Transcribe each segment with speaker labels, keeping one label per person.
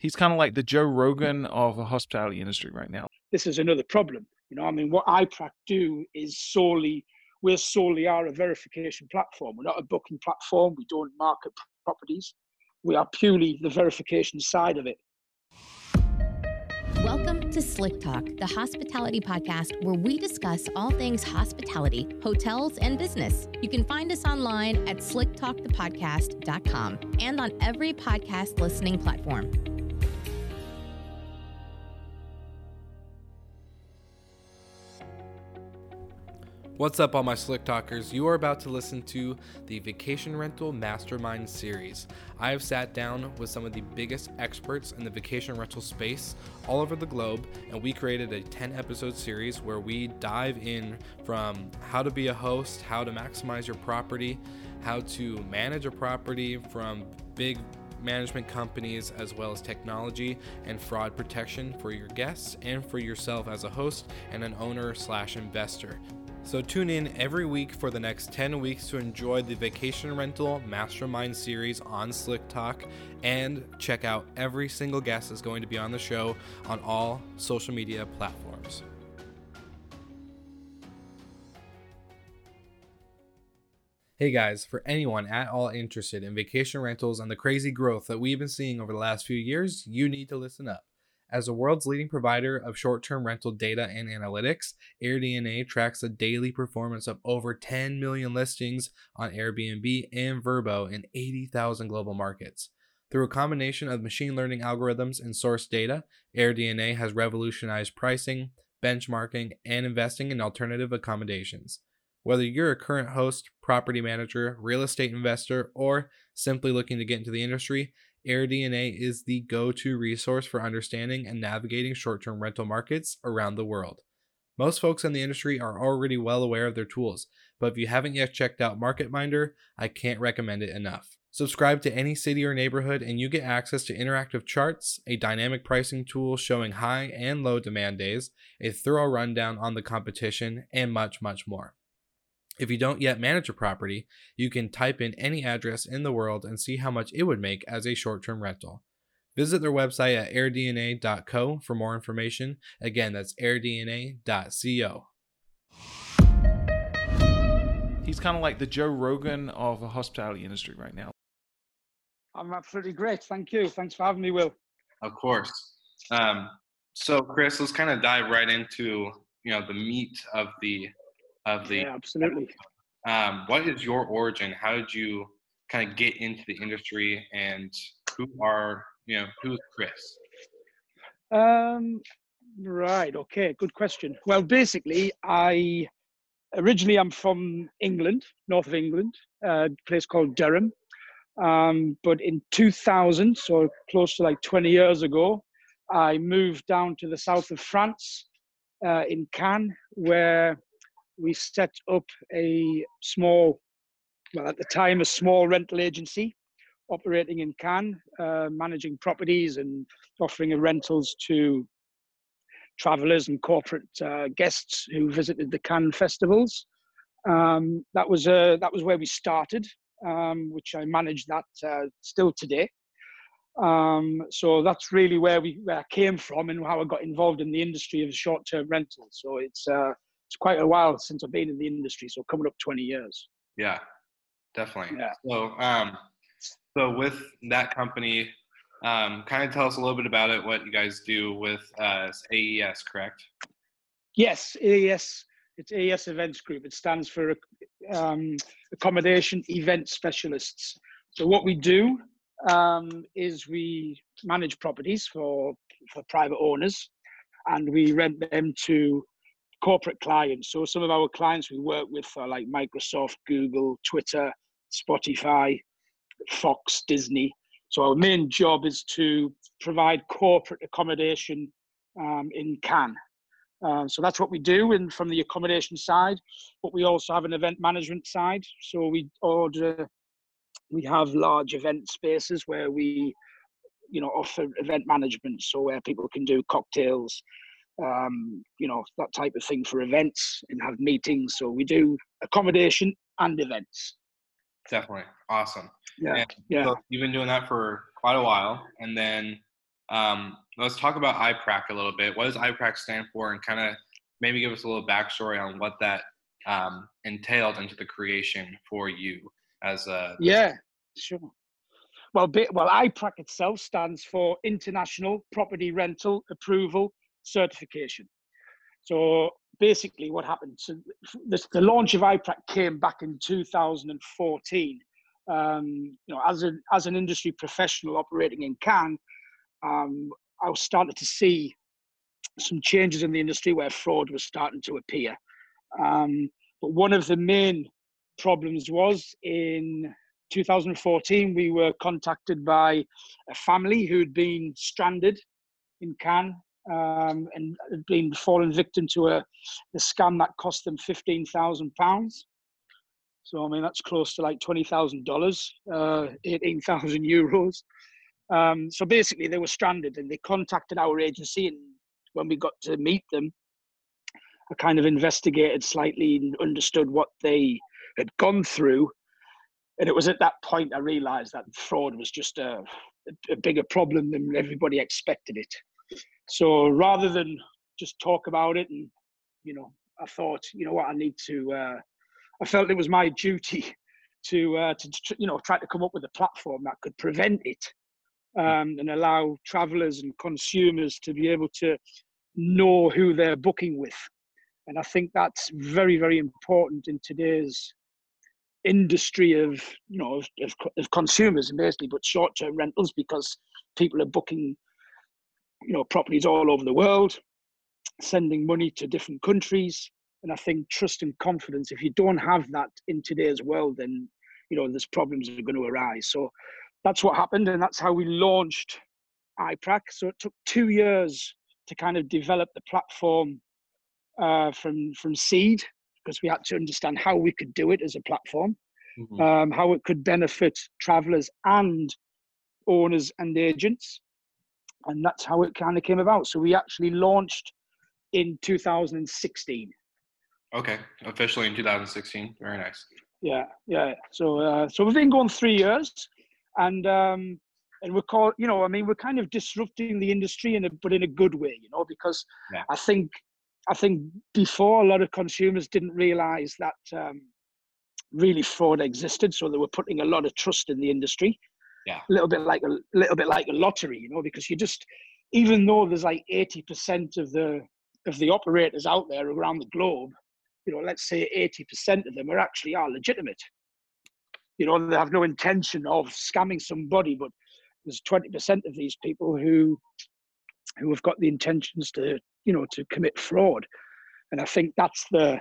Speaker 1: He's kind of like the Joe Rogan of the hospitality industry right now.
Speaker 2: This is another problem. You know, I mean, what iPrac do is solely, we're solely are a verification platform. We're not a booking platform. We don't market properties. We are purely the verification side of it.
Speaker 3: Welcome to Slick Talk, the hospitality podcast where we discuss all things hospitality, hotels, and business. You can find us online at slicktalkthepodcast.com and on every podcast listening platform.
Speaker 4: What's up, all my Slick Talkers? You are about to listen to the Vacation Rental Mastermind series. I have sat down with some of the biggest experts in the vacation rental space all over the globe, and we created a 10 episode series where we dive in from how to be a host, how to maximize your property, how to manage a property from big management companies, as well as technology and fraud protection for your guests and for yourself as a host and an owner slash investor. So tune in every week for the next 10 weeks to enjoy the Vacation Rental Mastermind series on Slick Talk and check out every single guest that's going to be on the show on all social media platforms. Hey guys, for anyone at all interested in vacation rentals and the crazy growth that we've been seeing over the last few years, you need to listen up. As the world's leading provider of short term rental data and analytics, AirDNA tracks the daily performance of over 10 million listings on Airbnb and VRBO in 80,000 global markets. Through a combination of machine learning algorithms and source data, AirDNA has revolutionized pricing, benchmarking, and investing in alternative accommodations. Whether you're a current host, property manager, real estate investor, or simply looking to get into the industry, AirDNA is the go to resource for understanding and navigating short term rental markets around the world. Most folks in the industry are already well aware of their tools, but if you haven't yet checked out MarketMinder, I can't recommend it enough. Subscribe to any city or neighborhood, and you get access to interactive charts, a dynamic pricing tool showing high and low demand days, a thorough rundown on the competition, and much, much more. If you don't yet manage a property, you can type in any address in the world and see how much it would make as a short term rental. Visit their website at airdna.co for more information. Again, that's airdna.co.
Speaker 1: He's kind of like the Joe Rogan of the hospitality industry right now.
Speaker 2: I'm absolutely great. Thank you. Thanks for having me, Will.
Speaker 4: Of course. Um, so, Chris, let's kind of dive right into you know the meat of the of the
Speaker 2: yeah, absolutely.
Speaker 4: Um, what is your origin? How did you kind of get into the industry, and who are you know who's Chris?
Speaker 2: Um, right. Okay. Good question. Well, basically, I originally I'm from England, north of England, a place called Durham. Um, but in 2000, so close to like 20 years ago, I moved down to the south of France, uh, in Cannes, where we set up a small, well, at the time, a small rental agency operating in Cannes, uh, managing properties and offering rentals to travelers and corporate uh, guests who visited the Cannes festivals. Um, that was uh, that was where we started, um, which I manage that uh, still today. Um, so that's really where we where I came from and how I got involved in the industry of short-term rentals. So it's uh, it's quite a while since I've been in the industry, so coming up 20 years.
Speaker 4: Yeah, definitely. Yeah. So, um, so with that company, um, kind of tell us a little bit about it. What you guys do with uh, AES, correct?
Speaker 2: Yes, AES. It's AES Events Group. It stands for um, Accommodation Event Specialists. So what we do um, is we manage properties for for private owners, and we rent them to corporate clients. So some of our clients we work with are like Microsoft, Google, Twitter, Spotify, Fox, Disney. So our main job is to provide corporate accommodation um, in Cannes. Uh, so that's what we do and from the accommodation side, but we also have an event management side. So we order, we have large event spaces where we, you know, offer event management. So where people can do cocktails, um, you know, that type of thing for events and have meetings. So we do accommodation and events.
Speaker 4: Definitely. Awesome.
Speaker 2: Yeah. And yeah. So
Speaker 4: you've been doing that for quite a while. And then um, let's talk about IPRAC a little bit. What does IPRAC stand for, and kind of maybe give us a little backstory on what that um, entailed into the creation for you as a
Speaker 2: yeah, sure. Well, well, IPRAC itself stands for International Property Rental Approval Certification. So basically, what happened? So this, the launch of IPRAC came back in 2014. Um, you know, as an as an industry professional operating in Cannes, um, I was starting to see some changes in the industry where fraud was starting to appear. Um, but one of the main problems was in 2014, we were contacted by a family who'd been stranded in Cannes um, and had been fallen victim to a, a scam that cost them £15,000. So, I mean, that's close to like $20,000, uh, 18,000 euros. Um, so basically, they were stranded and they contacted our agency. And when we got to meet them, I kind of investigated slightly and understood what they had gone through. And it was at that point I realized that fraud was just a, a bigger problem than everybody expected it. So rather than just talk about it, and you know, I thought, you know what, I need to. Uh, I felt it was my duty to, uh, to, you know, try to come up with a platform that could prevent it um, and allow travelers and consumers to be able to know who they're booking with. And I think that's very, very important in today's industry of, you know, of, of, of consumers basically, but short-term rentals because people are booking, you know, properties all over the world, sending money to different countries. And I think trust and confidence, if you don't have that in today's world, then, you know, there's problems that are going to arise. So that's what happened, and that's how we launched IPRAC. So it took two years to kind of develop the platform uh, from from seed because we had to understand how we could do it as a platform, mm-hmm. um, how it could benefit travelers and owners and agents, and that's how it kind of came about. So we actually launched in 2016.
Speaker 4: Okay, officially in 2016. Very nice.
Speaker 2: Yeah, yeah. So, uh, so we've been going three years and um, and we're called, you know, I mean, we're kind of disrupting the industry in a but in a good way, you know, because yeah. I think I think before a lot of consumers didn't realize that um, really fraud existed, so they were putting a lot of trust in the industry.
Speaker 4: Yeah,
Speaker 2: a little bit like a little bit like a lottery, you know, because you just even though there's like eighty percent of the of the operators out there around the globe, you know, let's say eighty percent of them are actually are legitimate. You know they have no intention of scamming somebody but there's 20% of these people who who have got the intentions to you know to commit fraud. And i think that's the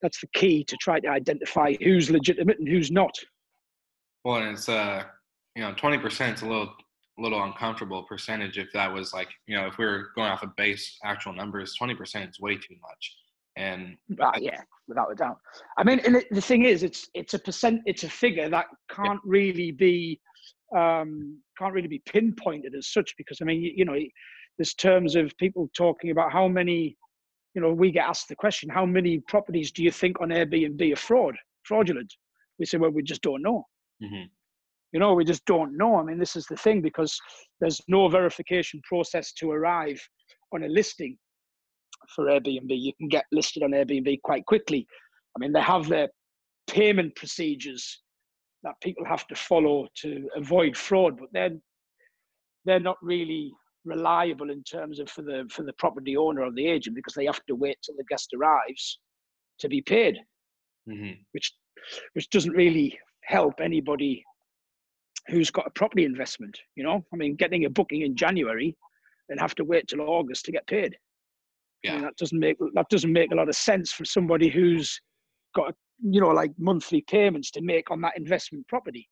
Speaker 2: that's the key to try to identify who's legitimate and who's not.
Speaker 4: Well it's uh you know 20% is a little a little uncomfortable percentage if that was like you know if we were going off of base actual numbers 20% is way too much and
Speaker 2: uh, yeah, without a doubt. I mean, and the thing is, it's it's a percent, it's a figure that can't yeah. really be um, can't really be pinpointed as such because I mean, you, you know, there's terms of people talking about how many, you know, we get asked the question, how many properties do you think on Airbnb are fraud, fraudulent? We say, well, we just don't know. Mm-hmm. You know, we just don't know. I mean, this is the thing because there's no verification process to arrive on a listing for Airbnb. You can get listed on Airbnb quite quickly. I mean, they have their payment procedures that people have to follow to avoid fraud, but they're they're not really reliable in terms of for the for the property owner or the agent because they have to wait till the guest arrives to be paid, mm-hmm. which which doesn't really help anybody who's got a property investment. You know, I mean, getting a booking in January and have to wait till August to get paid. Yeah. I mean, that doesn't make that doesn't make a lot of sense for somebody who's got you know like monthly payments to make on that investment property.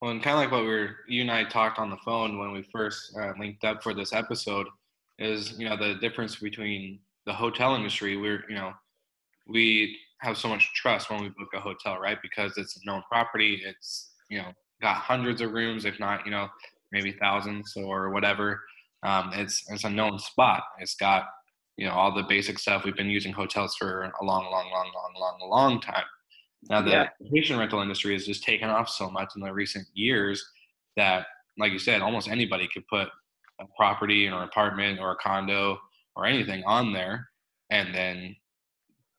Speaker 4: Well, and kind of like what we were, you and I talked on the phone when we first uh, linked up for this episode, is you know the difference between the hotel industry. We're you know we have so much trust when we book a hotel, right? Because it's a known property. It's you know got hundreds of rooms, if not you know maybe thousands or whatever. Um, it's it's a known spot. It's got you know all the basic stuff we've been using hotels for a long long long long long long time now the yeah. vacation rental industry has just taken off so much in the recent years that like you said, almost anybody could put a property or an apartment or a condo or anything on there and then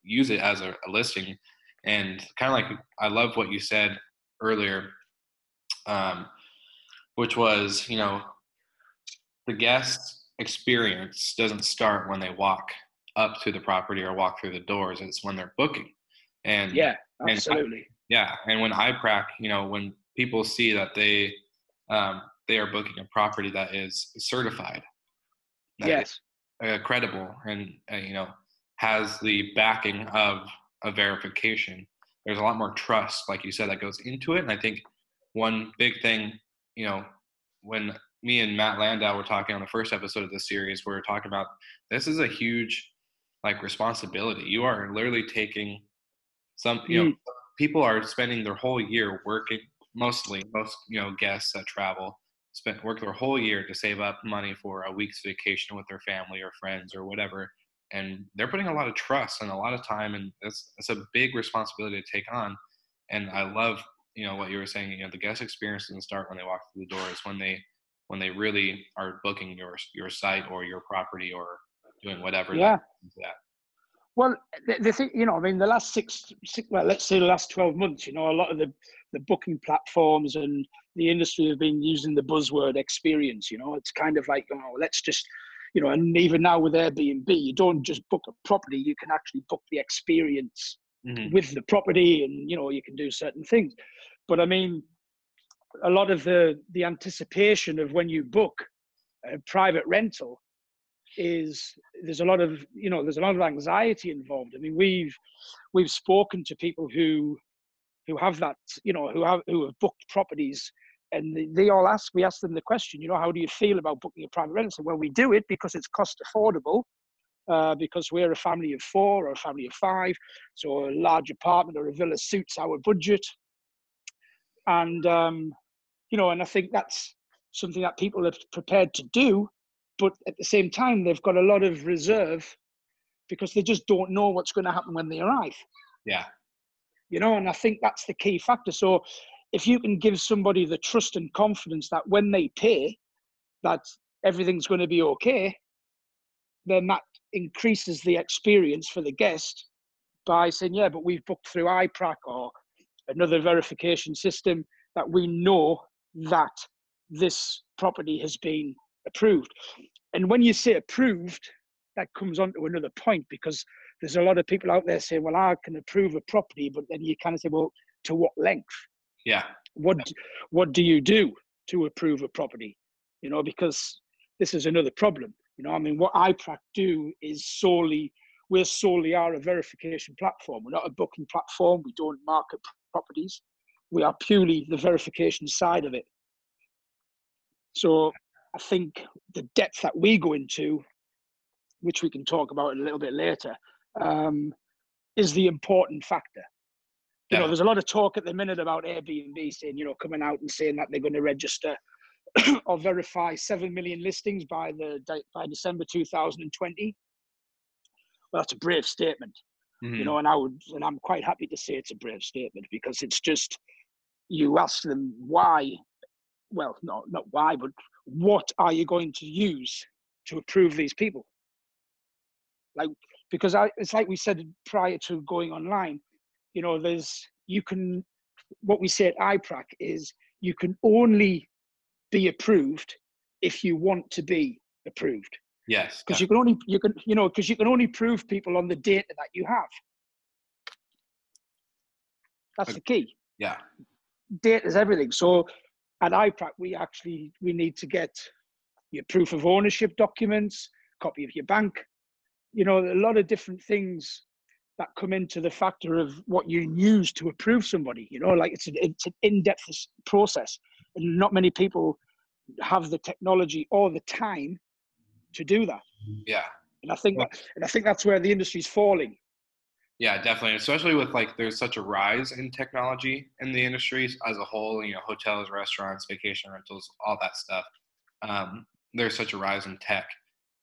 Speaker 4: use it as a, a listing. And kind of like I love what you said earlier, um, which was you know the guest experience doesn't start when they walk up to the property or walk through the doors. It's when they're booking. And
Speaker 2: yeah,
Speaker 4: and I-
Speaker 2: absolutely.
Speaker 4: yeah, and when iPrac, you know, when people see that they um, they are booking a property that is certified, that
Speaker 2: yes.
Speaker 4: is, uh, credible, and uh, you know has the backing of a verification. There's a lot more trust, like you said, that goes into it. And I think one big thing, you know, when me and Matt Landau were talking on the first episode of this series, we were talking about this is a huge like responsibility. You are literally taking some, you know, mm. people are spending their whole year working mostly most you know guests that travel spend work their whole year to save up money for a week's vacation with their family or friends or whatever and they're putting a lot of trust and a lot of time and that's it's a big responsibility to take on and i love you know what you were saying you know the guest experience doesn't start when they walk through the door it's when they when they really are booking your your site or your property or doing whatever
Speaker 2: Yeah.
Speaker 4: that
Speaker 2: Well, the, the thing, you know, I mean, the last six, six, well, let's say the last 12 months, you know, a lot of the, the booking platforms and the industry have been using the buzzword experience, you know, it's kind of like, oh, let's just, you know, and even now with Airbnb, you don't just book a property, you can actually book the experience
Speaker 4: Mhm.
Speaker 2: with the property and, you know, you can do certain things. But I mean, a lot of the, the anticipation of when you book a private rental is there's a lot of you know there's a lot of anxiety involved i mean we've we've spoken to people who who have that you know who have who have booked properties and they, they all ask we ask them the question you know how do you feel about booking a private rental well we do it because it's cost affordable uh, because we're a family of four or a family of five. So a large apartment or a villa suits our budget. And um, you know and i think that's something that people are prepared to do but at the same time they've got a lot of reserve because they just don't know what's going to happen when they arrive.
Speaker 4: Yeah.
Speaker 2: You know and i think that's the key factor. So if you can give somebody the trust and confidence that when they pay that everything's going to be okay then that increases the experience for the guest by saying yeah but we've booked through iprac or another verification system that we know that this property has been approved. And when you say approved that comes on to another point because there's a lot of people out there saying well i can approve a property but then you kind of say well to what length?
Speaker 4: Yeah.
Speaker 2: What what do you do to approve a property? You know because this is another problem you know i mean what iprac do is solely we're solely are a verification platform. We're not a booking platform. We don't market properties. We are purely the verification side of it. So i think the depth that we go into which we can talk about a little bit later um, is the important factor. You know, there's a lot of talk at the minute about Airbnb saying, you know, coming out and saying that they're going to register or verify seven million listings by the by December 2020. Well, that's a brave statement,
Speaker 4: Mhm.
Speaker 2: you know, and I would, and I'm quite happy to say it's a brave statement because it's just you ask them why, well, no, not why, but what are you going to use to approve these people? Like, because I, it's like we said prior to going online, you know, there's you can what we say at iPrac is you can only be approved if you want to be approved.
Speaker 4: Yes
Speaker 2: because you can only you can you know because you can only prove people on the data that you have. That's the key.
Speaker 4: Yeah.
Speaker 2: Data is everything. So at iprac we actually we need to get your proof of ownership documents copy of your bank you know a lot of different things that come into the factor of what you use to approve somebody you know like it's, a, it's an in-depth process and not many people have the technology or the time to do that
Speaker 4: yeah
Speaker 2: and i think that and i think that's where the industry's falling
Speaker 4: Yeah, definitely. Especially with like there's such a rise in technology in the industries as a whole, you know, hotels, restaurants, vacation rentals, all that stuff. Um, there's such a rise in tech.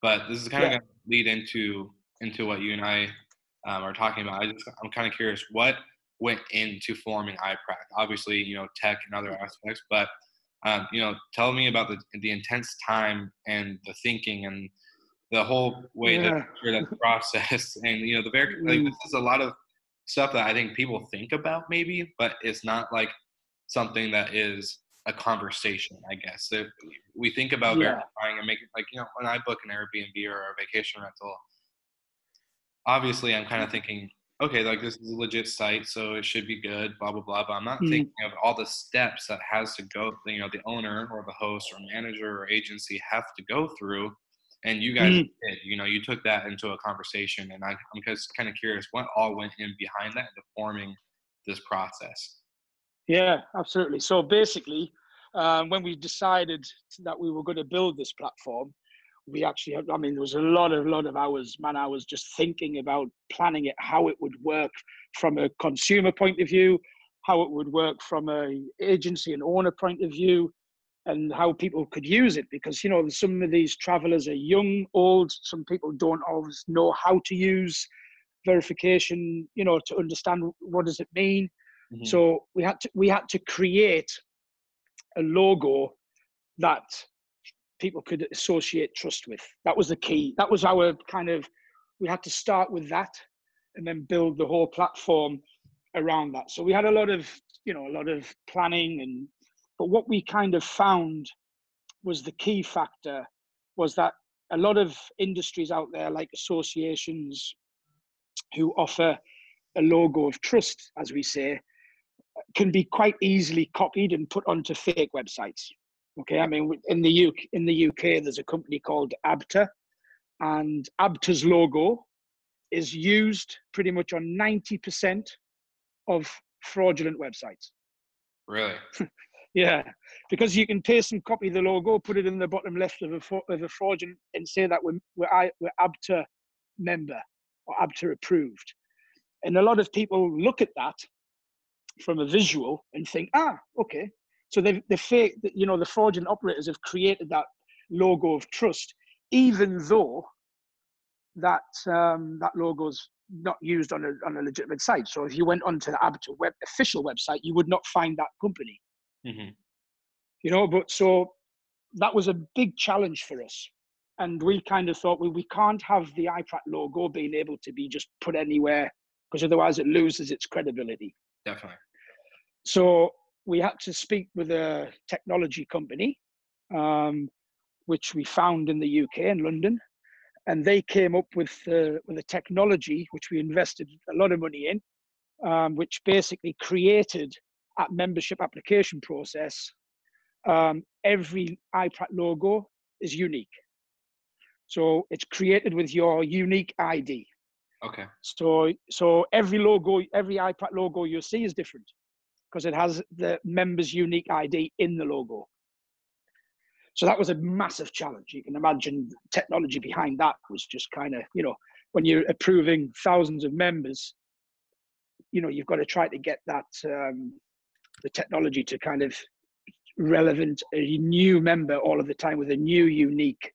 Speaker 4: But this is kind of
Speaker 2: Yeah.
Speaker 4: going to lead into into what you and I um, are talking about. I just I'm kind of curious what went into forming iPrac. Obviously, you know, tech and other aspects, but Um, you know, tell me about the the intense time and the thinking and the whole way
Speaker 2: Yeah.
Speaker 4: that that process and you know the very like
Speaker 2: Mm.
Speaker 4: this is a lot of stuff that I think people think about maybe, but it's not like something that is a conversation. I guess if we think about
Speaker 2: Yeah.
Speaker 4: verifying and making like you know when I book an Airbnb or a vacation rental, obviously I'm kind of thinking okay like this is a legit site so it should be good blah blah blah but i'm not
Speaker 2: Mhm.
Speaker 4: thinking of all the steps that has to go you know the owner or the host or manager or agency have to go through and you guys
Speaker 2: Mm.
Speaker 4: did you know you took that into a conversation and I, i'm just kind of curious what all went in behind that into forming this process
Speaker 2: Yeah, absolutely. So basically, um, when we decided that we were going to build this platform, we actually had, I mean, there was a lot of, lot of hours, man hours just thinking about planning it, how it would work from a consumer point of view, how it would work from a agency and owner point of view, and how people could use it. Because, you know, some of these travelers are young, old, some people don't always know how to use verification, you know, to understand what does it mean.
Speaker 4: Mhm.
Speaker 2: So we had to we had to create a logo that people could associate trust with. That was the key. That was our kind of we had to start with that and then build the whole platform around that. So we had a lot of, you know, a lot of planning and but what we kind of found was the key factor was that a lot of industries out there like associations who offer a logo of trust as we say can be quite easily copied and put onto fake websites. Okay, I mean, in the UK, in the UK, there's a company called Abta, and Abta's logo is used pretty much on 90% of fraudulent websites.
Speaker 4: really
Speaker 2: Yeah, because you can paste and copy the logo, put it in the bottom left of a of a fraudulent, and say that we're we're, I- we're ABTA member or ABTA approved, and a lot of people look at that from a visual and think, ah, okay, so they the fake, you know, the fraudulent operators have created that logo of trust, even though that um, that logo's not used on a on a legitimate site. So if you went onto the ABTA web official website, you would not find that company.
Speaker 4: Hmm
Speaker 2: you know but so that was a big challenge for us. And we kind of thought well we can't have the iprac logo being able to be just put anywhere because otherwise it loses its credibility.
Speaker 4: Definitely.
Speaker 2: So we had to speak with a technology company um, which we found in the uk in london and they came up with uh, with a technology which we invested a lot of money in um, which basically created a membership application process um, every iPrac logo is unique. So it's created with your unique ID.
Speaker 4: okay
Speaker 2: So so every logo, every iPrac logo you see is different because it has the member's unique ID in the logo. So that was a massive challenge. You can imagine the technology behind that was just kind of, you know, when you're approving thousands of members, you know, you've got to try to get that um, the technology to kind of relevant a new member all of the time with a new unique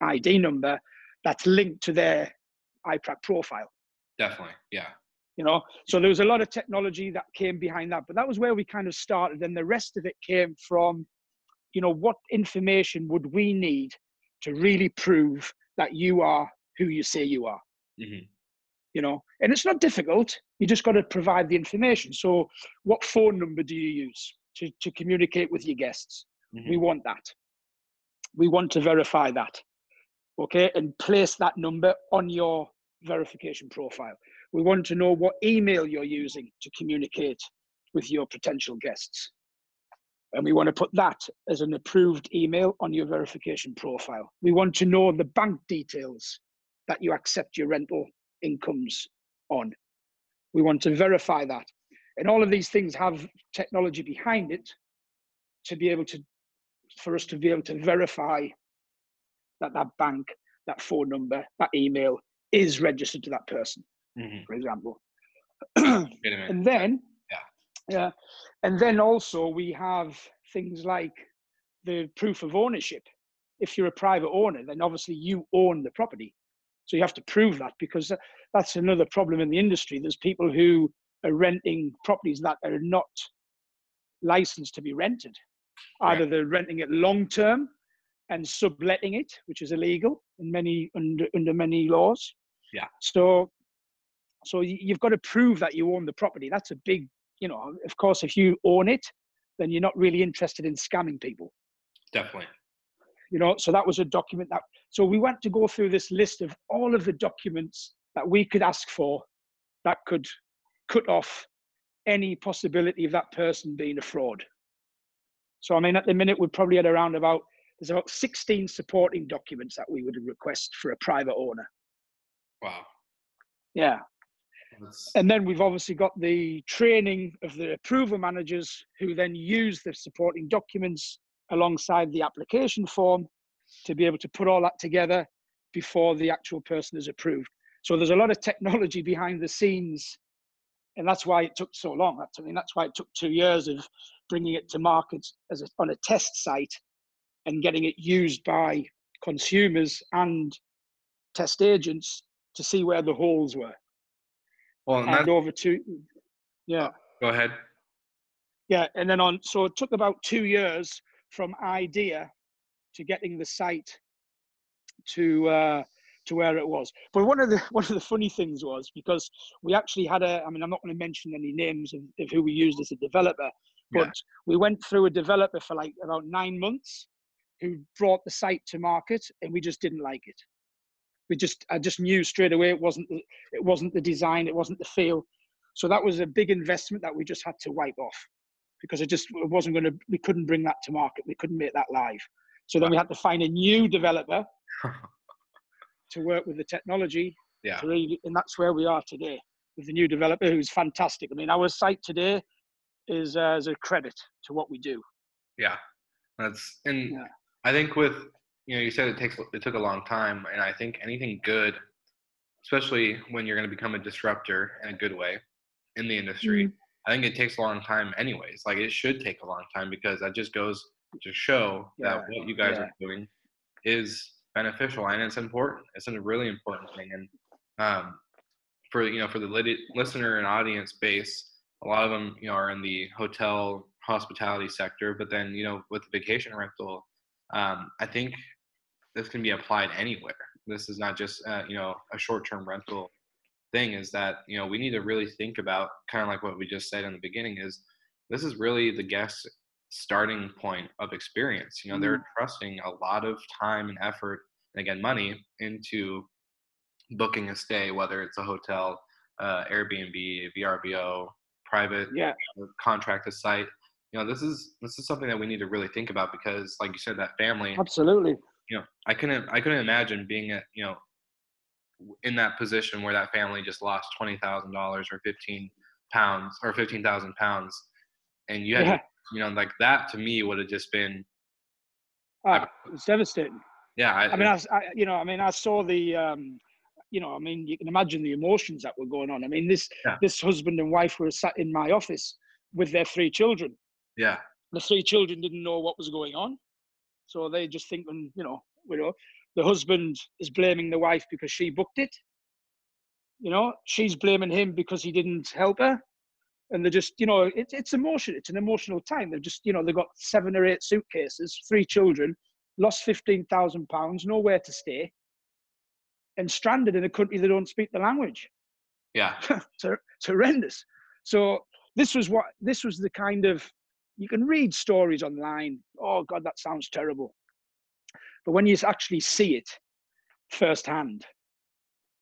Speaker 2: ID number that's linked to their iPrac profile
Speaker 4: definitely yeah
Speaker 2: you know? So there was a lot of technology that came behind that but that was where we kind of started and the rest of it came from you know what information would we need to really prove that you are who you say you are.
Speaker 4: Hmm
Speaker 2: you know? And it's not difficult you just got to provide the information. So what phone number do you use to, to communicate with your guests? We want that. We want to verify that okay? And place that number on your verification profile we want to know what email you're using to communicate with your potential guests. And we want to put that as an approved email on your verification profile. We want to know the bank details that you accept your rental incomes on. We want to verify that. And all of these things have technology behind it to be able to for us to be able to verify that that bank that phone number that email is registered to that person
Speaker 4: hmm
Speaker 2: for example
Speaker 4: Wait a minute.
Speaker 2: and then
Speaker 4: Yeah.
Speaker 2: yeah and then also we have things like the proof of ownership if you're a private owner then obviously you own the property so you have to prove that because that's another problem in the industry there's people who are renting properties that are not licensed to be rented Either they're renting it long term and subletting it, which is illegal in many under under many laws.
Speaker 4: Yeah.
Speaker 2: So, so you've got to prove that you own the property. That's a big, you know. Of course, if you own it, then you're not really interested in scamming people.
Speaker 4: Definitely.
Speaker 2: You know. So that was a document that. So we went to go through this list of all of the documents that we could ask for, that could cut off any possibility of that person being a fraud. So I mean, at the minute we're probably at around about there's about 16 supporting documents that we would request for a private owner.
Speaker 4: Wow.
Speaker 2: Yeah. And then we've obviously got the training of the approval managers who then use the supporting documents alongside the application form to be able to put all that together before the actual person is approved. So there's a lot of technology behind the scenes, and that's why it took so long. I mean, that's why it took two years of bringing it to market as a, on a test site and getting it used by consumers and test agents to see where the holes were.
Speaker 4: Well, and
Speaker 2: And over to, yeah.
Speaker 4: go ahead.
Speaker 2: Yeah, and then on, so it took about two years from idea to getting the site to uh, to where it was. But one of the one of the funny things was because we actually had a, I mean, I'm not going to mention any names of, of who we used as a developer, but
Speaker 4: Yeah.
Speaker 2: we went through a developer for like about nine months who brought the site to market, and we just didn't like it. We just, I just knew straight away it wasn't, the, it wasn't the design, it wasn't the feel. So that was a big investment that we just had to wipe off because it just it wasn't going to we couldn't bring that to market we couldn't make that live so then we had to find a new developer to work with the technology
Speaker 4: Yeah.
Speaker 2: really, and that's where we are today with the new developer who's fantastic i mean our site today is uh, is a credit to what we do
Speaker 4: Yeah, that's and
Speaker 2: Yeah.
Speaker 4: I think with you know you said it takes it took a long time, and I think anything good, especially when you're going to become a disruptor in a good way in the industry,
Speaker 2: Mm.
Speaker 4: I think it takes a long time anyways. Like it should take a long time because that just goes to show that what you guys
Speaker 2: yeah.
Speaker 4: are doing is beneficial and it's important. It's a really important thing, and um, for you know for the lit- listener and audience base, a lot of them you know are in the hotel hospitality sector, but then you know with the vacation rental, um, I think this can be applied anywhere. This is not just uh, you know a short-term rental thing. Is that you know we need to really think about kind of like what we just said in the beginning is this is really the guest starting point of experience. You know they're trusting a lot of time and effort and again money into booking a stay, whether it's a hotel, uh, Airbnb, VRBO, private
Speaker 2: yeah
Speaker 4: contracted site. You know, this is this is something that we need to really think about because, like you said, that family.
Speaker 2: absolutely
Speaker 4: You know, I couldn't I couldn't imagine being at you know in that position where that family just lost twenty thousand dollars or fifteen pounds or fifteen thousand pounds, and you had
Speaker 2: yeah
Speaker 4: you know like that to me would have just been
Speaker 2: Ah, it's devastating
Speaker 4: yeah. I,
Speaker 2: I mean, I, I- you know, I mean, I saw the, um, you know, I mean, you can imagine the emotions that were going on. I mean, this
Speaker 4: Yeah.
Speaker 2: this husband and wife were sat in my office with their three children.
Speaker 4: yeah
Speaker 2: The three children didn't know what was going on, so they just thinking, you know, you know, the husband is blaming the wife because she booked it. You know, she's blaming him because he didn't help her. And they're just, you know, it's it's emotion. It's an emotional time. They've just, you know, they've got seven or eight suitcases, three children, lost fifteen thousand pounds, nowhere to stay, and stranded in a country they don't speak the language.
Speaker 4: yeah
Speaker 2: it's horrendous. So this was what this was the kind of you can read stories online. Oh God, that sounds terrible. But when you actually see it firsthand,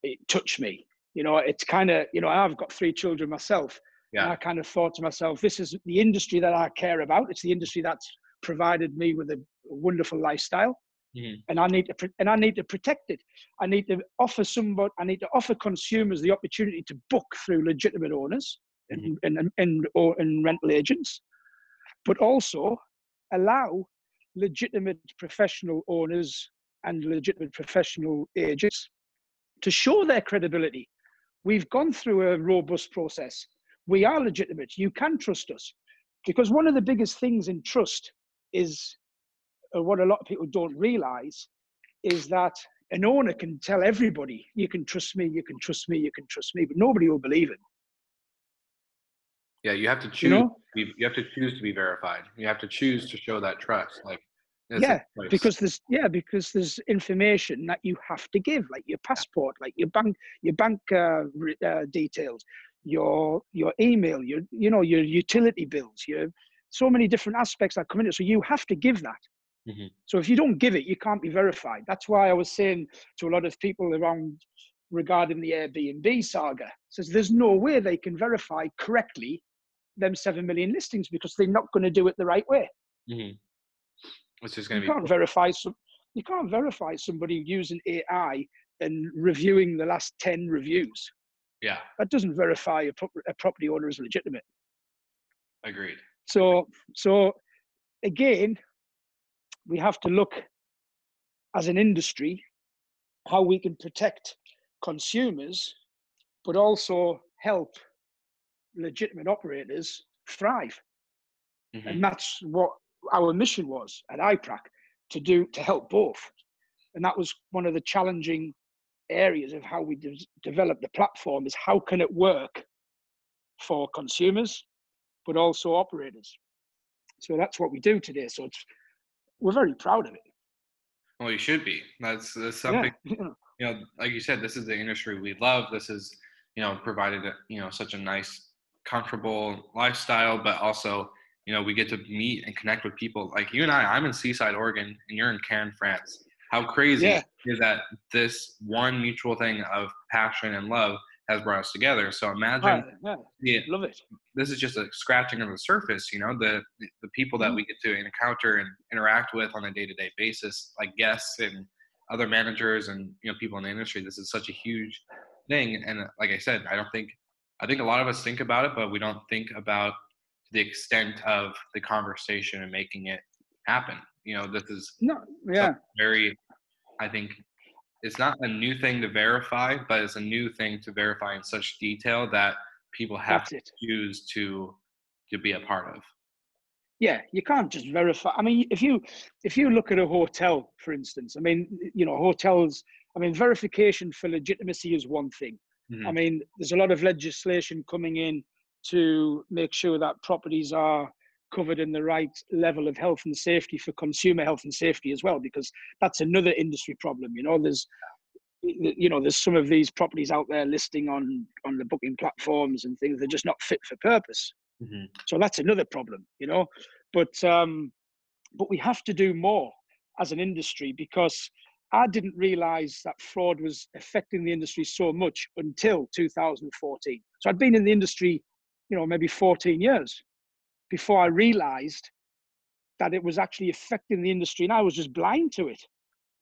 Speaker 2: it touched me. You know, it's kind of you know I've got three children myself, and
Speaker 4: Yeah.
Speaker 2: I kind of thought to myself, this is the industry that I care about. It's the industry that's provided me with a wonderful lifestyle
Speaker 4: Mhm.
Speaker 2: and I need to and I need to protect it. I need to offer somebody, I need to offer consumers the opportunity to book through legitimate owners and and and, and, or, and rental agents, but also allow legitimate professional owners and legitimate professional agents to show their credibility. We've gone through a robust process. We are legitimate. You can trust us. Because one of the biggest things in trust is uh, what a lot of people don't realize is that an owner can tell everybody, you can trust me, you can trust me, you can trust me, but nobody will believe it.
Speaker 4: Yeah, you have to choose.
Speaker 2: You know,
Speaker 4: to be, you have to choose to be verified. You have to choose to show that trust. Like,
Speaker 2: yeah, because there's yeah because there's information that you have to give, like your passport, like your bank your bank uh, uh, details, your your email, your you know your utility bills, your so many different aspects that come into it. So you have to give that.
Speaker 4: Mhm.
Speaker 2: So if you don't give it, you can't be verified. That's why I was saying to a lot of people around regarding the Airbnb saga, says there's no way they can verify correctly them seven million listings because they're not going to do it the right way.
Speaker 4: Mhm. It's just going
Speaker 2: You
Speaker 4: to be
Speaker 2: can't verify some. You can't verify somebody using AI and reviewing the last ten reviews.
Speaker 4: yeah,
Speaker 2: That doesn't verify a, pro- a property owner is legitimate.
Speaker 4: agreed.
Speaker 2: So, so again, we have to look as an industry how we can protect consumers, but also help legitimate operators thrive.
Speaker 4: Mhm.
Speaker 2: And that's what our mission was at IPRAC to do to help both. And that was one of the challenging areas of how we de- developed the platform is how can it work for consumers, but also operators. So that's what we do today. So it's, we're very proud of it.
Speaker 4: Well, you should be. That's, that's something.
Speaker 2: you know,
Speaker 4: you know, like you said, this is the industry we love. This is, you know, provided, you know, such a nice, comfortable lifestyle, but also, you know, we get to meet and connect with people like you and I. I'm in Seaside, Oregon, and you're in Cannes, France. How crazy
Speaker 2: Yeah.
Speaker 4: is that this one mutual thing of passion and love has brought us together? So imagine
Speaker 2: yeah,
Speaker 4: the,
Speaker 2: love it.
Speaker 4: this is just a scratching of the surface you know the the people that we get to encounter and interact with on a day-to-day basis like guests and other managers and you know people in the industry this is such a huge thing and uh, like i said i don't think i think a lot of us think about it but we don't think about the extent of the conversation and making it happen you know this is
Speaker 2: No, yeah,
Speaker 4: very i think it's not a new thing to verify but it's a new thing to verify in such detail that people have
Speaker 2: that's it.
Speaker 4: choose to to be a part of.
Speaker 2: yeah you can't just verify i mean if you if you look at a hotel for instance i mean you know hotels i mean verification for legitimacy is one thing i
Speaker 4: Mhm.
Speaker 2: mean there's a lot of legislation coming in to make sure that properties are covered in the right level of health and safety for consumer health and safety as well because that's another industry problem you know there's you know there's some of these properties out there listing on on the booking platforms and things they're just not fit for purpose
Speaker 4: Mhm.
Speaker 2: so that's another problem, you know. But um, but we have to do more as an industry because I didn't realize that fraud was affecting the industry so much until 2014. So I'd been in the industry, you know, maybe 14 years before I realized that it was actually affecting the industry, and I was just blind to it.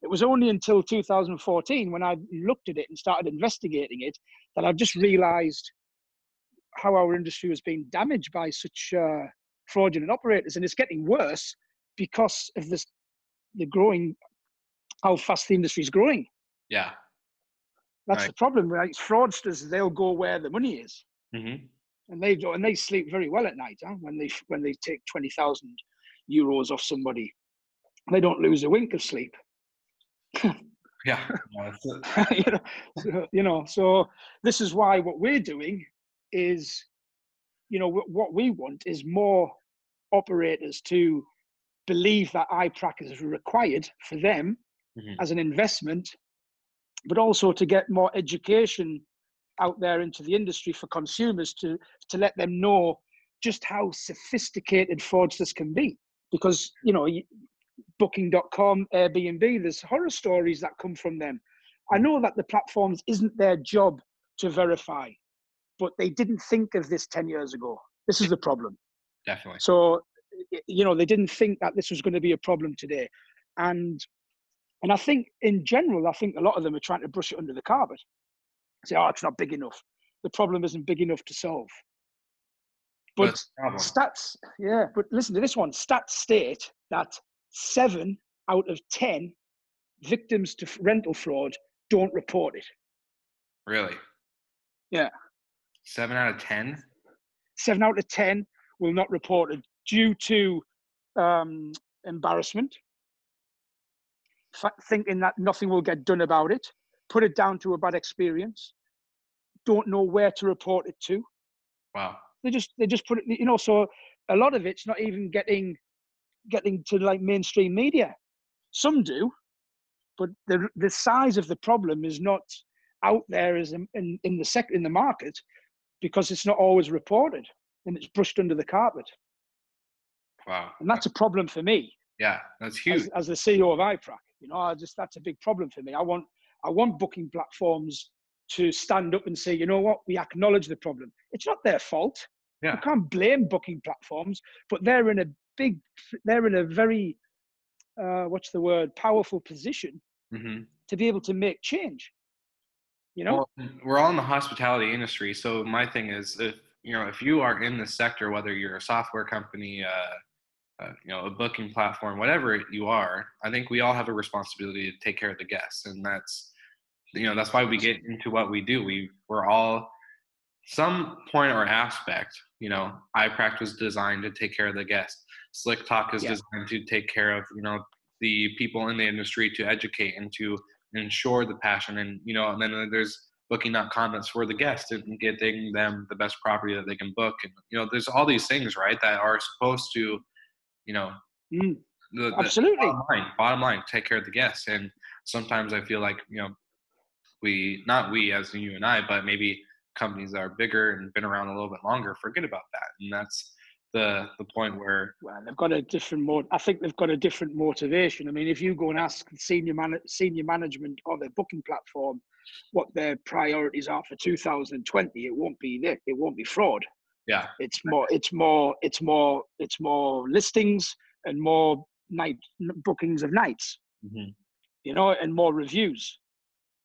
Speaker 2: It was only until 2014 when I looked at it and started investigating it that I just realized how our industry was being damaged by such uh, fraudulent operators, and it's getting worse because of this the growing how fast the industry is growing.
Speaker 4: Yeah.
Speaker 2: That's
Speaker 4: Right.
Speaker 2: the problem, right? Fraudsters they'll go where the money is,
Speaker 4: hmm
Speaker 2: and they do, and they sleep very well at night. Huh? When they when they take twenty thousand euros off somebody, they don't lose a wink of sleep.
Speaker 4: Yeah.
Speaker 2: You, know, so, you know, so this is why what we're doing is, you know, what we want is more operators to believe that iPrac is required for them
Speaker 4: Mhm.
Speaker 2: as an investment, but also to get more education out there into the industry for consumers to to let them know just how sophisticated fraudsters can be. Because you know, Booking.com, Airbnb, there's horror stories that come from them. I know that the platforms isn't their job to verify, but they didn't think of this 10 years ago. This is the problem.
Speaker 4: Definitely.
Speaker 2: So, you know, they didn't think that this was going to be a problem today. And and I think in general, I think a lot of them are trying to brush it under the carpet. Say, oh, it's not big enough. The problem isn't big enough to solve.
Speaker 4: But
Speaker 2: But
Speaker 4: it's a problem.
Speaker 2: stats, yeah, but listen to this one. Stats state that seven out of 10 victims to rental fraud don't report it.
Speaker 4: Really.
Speaker 2: Yeah.
Speaker 4: Seven out of ten.
Speaker 2: Seven out of 10 will not report it due to um, embarrassment, thinking that nothing will get done about it, put it down to a bad experience, don't know where to report it to.
Speaker 4: Wow.
Speaker 2: They just they just put it. You know, so a lot of it's not even getting getting to like mainstream media. Some do, but the the size of the problem is not out there as in, in, in the sec in the market because it's not always reported and it's brushed under the carpet.
Speaker 4: Wow.
Speaker 2: And that's a problem for me.
Speaker 4: Yeah, that's huge.
Speaker 2: As, as the CEO of iPrac, you know, I just that's a big problem for me. I want I want booking platforms to stand up and say, you know what, we acknowledge the problem. It's not their fault.
Speaker 4: Yeah.
Speaker 2: You can't blame booking platforms, but they're in a big, they're in a very, uh, what's the word, powerful position
Speaker 4: hmm
Speaker 2: to be able to make change. You know,
Speaker 4: Well, we're all in the hospitality industry, so my thing is, if you know, if you are in the sector, whether you're a software company, uh, uh, you know, a booking platform, whatever you are, I think we all have a responsibility to take care of the guests, and that's, you know, that's why we get into what we do. We we're all some point or aspect. You know, iPrac was designed to take care of the guest. Slick Talk is
Speaker 2: Yeah.
Speaker 4: designed to take care of you know the people in the industry to educate and to ensure the passion and you know and then there's booking.com that's for the guest and getting them the best property that they can book and you know there's all these things right that are supposed to you know
Speaker 2: Mm,
Speaker 4: the, the
Speaker 2: absolutely.
Speaker 4: bottom line bottom line take care of the guests and sometimes i feel like you know we not we as you and i but maybe companies that are bigger and been around a little bit longer forget about that and that's the the point where
Speaker 2: Well, they've got a different mode. I think they've got a different motivation. I mean, if you go and ask senior man- senior management of their booking platform what their priorities are for 2020, it won't be that. It won't be fraud.
Speaker 4: Yeah
Speaker 2: It's more. It's more. It's more. It's more listings and more night bookings of nights.
Speaker 4: mhm,
Speaker 2: You know, and more reviews.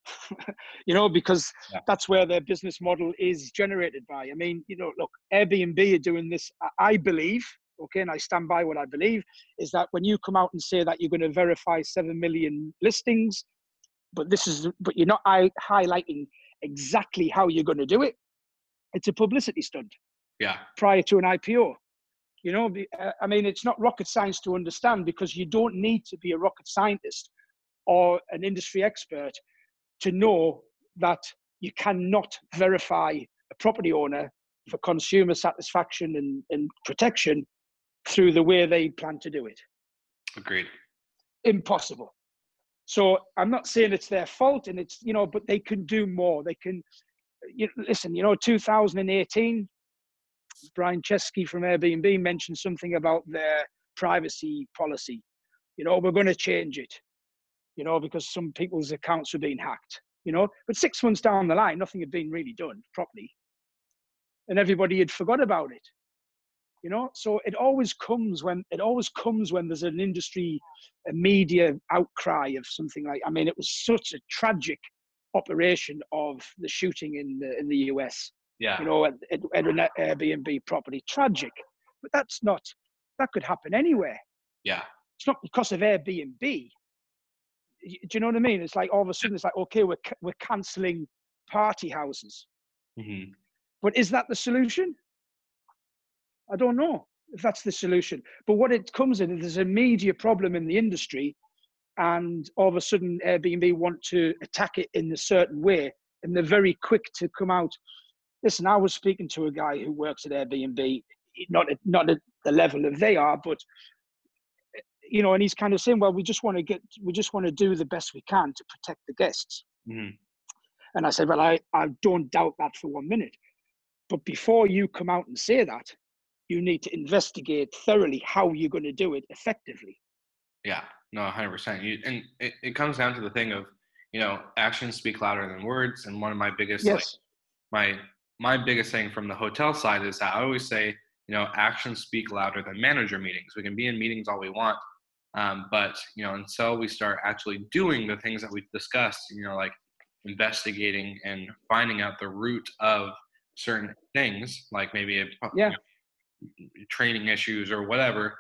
Speaker 2: you know, because
Speaker 4: Yeah.
Speaker 2: that's where their business model is generated by. I mean, you know, look, Airbnb are doing this. I- I believe, okay, and I stand by what I believe, is that when you come out and say that you're going to verify seven million listings, but this is, but you're not highlighting exactly how you're going to do it. It's a publicity stunt
Speaker 4: yeah
Speaker 2: prior to an IPO. You know, uh, I mean, it's not rocket science to understand because you don't need to be a rocket scientist or an industry expert to know that you cannot verify a property owner for consumer satisfaction and, and protection through the way they plan to do it.
Speaker 4: agreed
Speaker 2: Impossible. So I'm not saying it's their fault, and it's you know, but they can do more. They can. You, listen, you know, 2018, Brian Chesky from Airbnb mentioned something about their privacy policy. You know, we're going to change it. You know, because some people's accounts were being hacked. You know, but six months down the line, nothing had been really done properly, and everybody had forgot about it. You know, so it always comes when it always comes when there's an industry, a media outcry of something like. I mean, it was such a tragic operation of the shooting in the in the US
Speaker 4: yeah
Speaker 2: you know, at, at, at an Airbnb property. Tragic, but that's not. That could happen anywhere.
Speaker 4: yeah
Speaker 2: It's not because of Airbnb. Do you know what I mean? It's like all of a sudden it's like, okay, we're we're cancelling party houses,
Speaker 4: hmm
Speaker 2: but is that the solution? I don't know if that's the solution. But what it comes in, there's a media problem in the industry, and all of a sudden Airbnb want to attack it in a certain way, and they're very quick to come out. Listen, I was speaking to a guy who works at Airbnb, not at, not at the level of they are, but you know, and he's kind of saying, well, we just want to get, we just want to do the best we can to protect the guests.
Speaker 4: hmm
Speaker 2: And I said, well, I, I don't doubt that for one minute. But before you come out and say that, you need to investigate thoroughly how you're going to do it effectively.
Speaker 4: Yeah, no, hundred percent. You and it, it comes down to the thing of, you know, actions speak louder than words. And one of my biggest like
Speaker 2: Yes.
Speaker 4: my my biggest thing from the hotel side is that I always say, you know, actions speak louder than manager meetings. We can be in meetings all we want, um, but you know, until we start actually doing the things that we've discussed, you know, like investigating and finding out the root of certain things, like maybe a
Speaker 2: Yeah.
Speaker 4: training issues or whatever,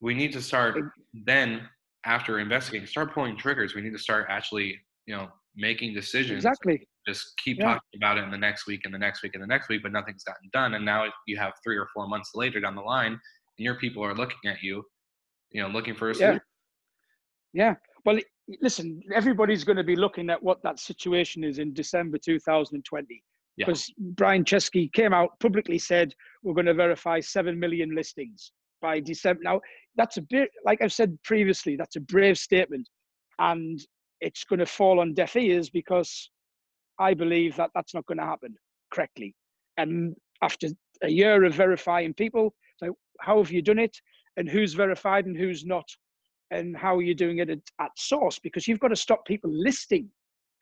Speaker 4: we need to start then after investigating, start pulling triggers. We need to start actually, you know, making decisions.
Speaker 2: Exactly.
Speaker 4: Just keep
Speaker 2: Yeah.
Speaker 4: talking about it in the next week and the next week and the next week, but nothing's gotten done. And now you have three or four months later down the line, and your people are looking at you, you know, looking for a
Speaker 2: Yeah.
Speaker 4: solution.
Speaker 2: Yeah. yeah. Well, listen, everybody's going to be looking at what that situation is in December 2020.
Speaker 4: Yeah.
Speaker 2: Because Brian Chesky came out publicly said we're going to verify seven million listings by December. Now that's a bit, like I've said previously, that's a brave statement, and it's going to fall on deaf ears because I believe that that's not going to happen correctly. And after a year of verifying people, so how have you done it, and who's verified and who's not, and how are you doing it at, at source? Because you've got to stop people listing.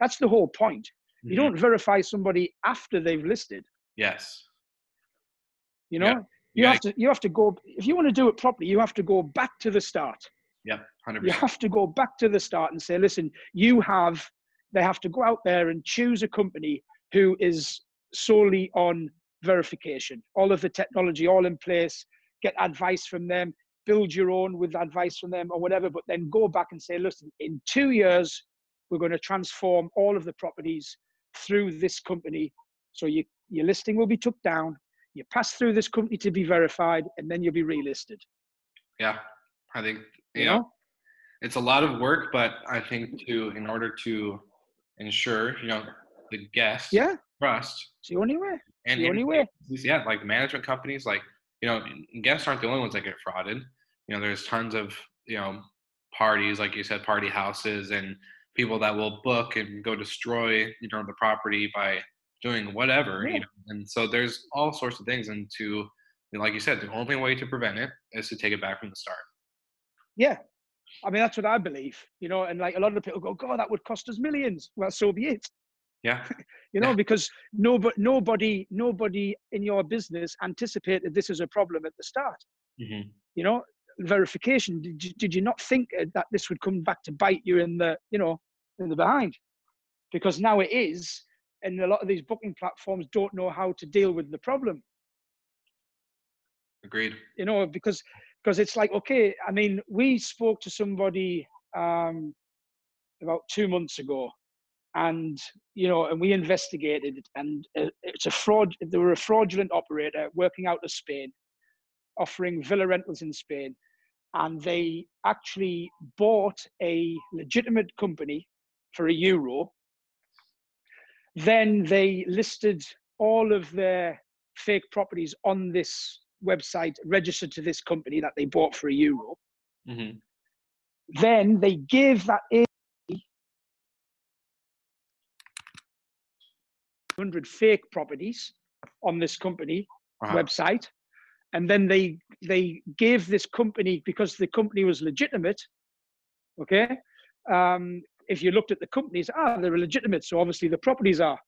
Speaker 2: That's the whole point. You
Speaker 4: Mhm.
Speaker 2: don't verify somebody after they've listed.
Speaker 4: Yes.
Speaker 2: You know,
Speaker 4: Yeah.
Speaker 2: you
Speaker 4: Yeah.
Speaker 2: have to you have to go if you want to do it properly. You have to go back to the start.
Speaker 4: Yep. Hundred
Speaker 2: You have to go back to the start and say, listen, you have. They have to go out there and choose a company who is solely on verification. All of the technology, all in place. Get advice from them. Build your own with advice from them or whatever. But then go back and say, listen, in two years, we're going to transform all of the properties through this company. So you, your listing will be took down. You pass through this company to be verified, and then you'll be relisted.
Speaker 4: Yeah. I think
Speaker 2: You
Speaker 4: know
Speaker 2: know?
Speaker 4: it's a lot of work, but I think to in order to ensure you know the guest
Speaker 2: Yeah,
Speaker 4: trust
Speaker 2: it's the only way.
Speaker 4: and
Speaker 2: the only way.
Speaker 4: yeah, like management companies, like you know, guests aren't the only ones that get frauded. You know, there's tons of you know parties, like you said, party houses, and people that will book and go destroy you know the property by doing whatever.
Speaker 2: Yeah.
Speaker 4: You know, and so there's all sorts of things. And to like you said, the only way to prevent it is to take it back from the start.
Speaker 2: Yeah. I mean, that's what I believe, you know, and like a lot of people go, God, that would cost us millions. Well, so be it,
Speaker 4: Yeah,
Speaker 2: you know,
Speaker 4: Yeah.
Speaker 2: because nobody, nobody, nobody in your business anticipated this as a problem at the start.
Speaker 4: hmm
Speaker 2: You know, verification. Did you, did you not think uh, that this would come back to bite you in the, you know, in the behind? Because now it is, and a lot of these booking platforms don't know how to deal with the problem.
Speaker 4: agreed.
Speaker 2: you know because because it's like okay i mean we spoke to somebody um about two months ago and you know and we investigated and uh, it's a fraud they were a fraudulent operator working out of spain offering villa rentals in spain and they actually bought a legitimate company for a euro. Then they listed all of their fake properties on this website registered to this company that they bought for a euro.
Speaker 4: hmm
Speaker 2: Then they give that agency 100 fake properties on this company
Speaker 4: Uh-huh.
Speaker 2: website. And then they they gave this company because the company was legitimate. Okay, um, if you looked at the companies, ah, they're legitimate, so obviously the properties are.